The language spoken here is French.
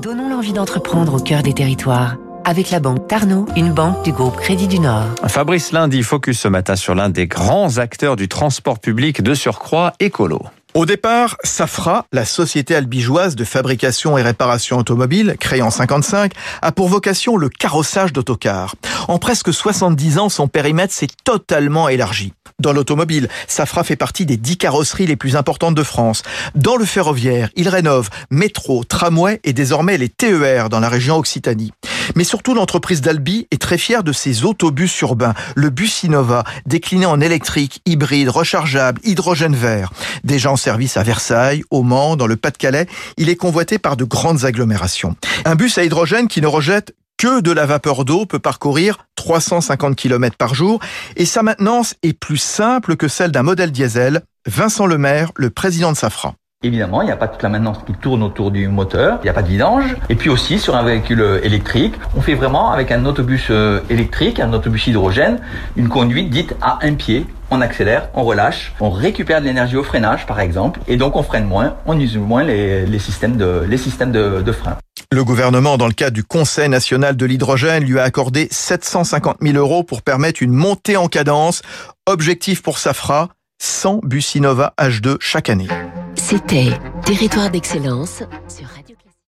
Donnons l'envie d'entreprendre au cœur des territoires. Avec la banque Tarno, une banque du groupe Crédit du Nord. Fabrice Lundi focus ce matin sur l'un des grands acteurs du transport public de surcroît écolo. Au départ, Safra, la société albigeoise de fabrication et réparation automobile, créée en 55, a pour vocation le carrossage d'autocars. En presque 70 ans, son périmètre s'est totalement élargi. Dans l'automobile, Safra fait partie des 10 carrosseries les plus importantes de France. Dans le ferroviaire, il rénove métro, tramway et désormais les TER dans la région Occitanie. Mais surtout, l'entreprise d'Albi est très fière de ses autobus urbains, le bus Innova, décliné en électrique, hybride, rechargeable, hydrogène vert. Déjà en service à Versailles, au Mans, dans le Pas-de-Calais, il est convoité par de grandes agglomérations. Un bus à hydrogène qui ne rejette que de la vapeur d'eau peut parcourir 350 km par jour et sa maintenance est plus simple que celle d'un modèle diesel. Vincent Lemaire, le président de Safran. Évidemment, il n'y a pas toute la maintenance qui tourne autour du moteur, il n'y a pas de vidange. Et puis aussi, sur un véhicule électrique, on fait vraiment avec un autobus euh, électrique, un autobus hydrogène, une conduite dite à un pied. On accélère, on relâche, on récupère de l'énergie au freinage par exemple, et donc on freine moins, on use moins les, systèmes, de, frein. Le gouvernement, dans le cadre du Conseil national de l'hydrogène, lui a accordé 750 000 euros pour permettre une montée en cadence. Objectif pour Safra, 100 bus Innova H2 chaque année. C'était Territoire d'excellence sur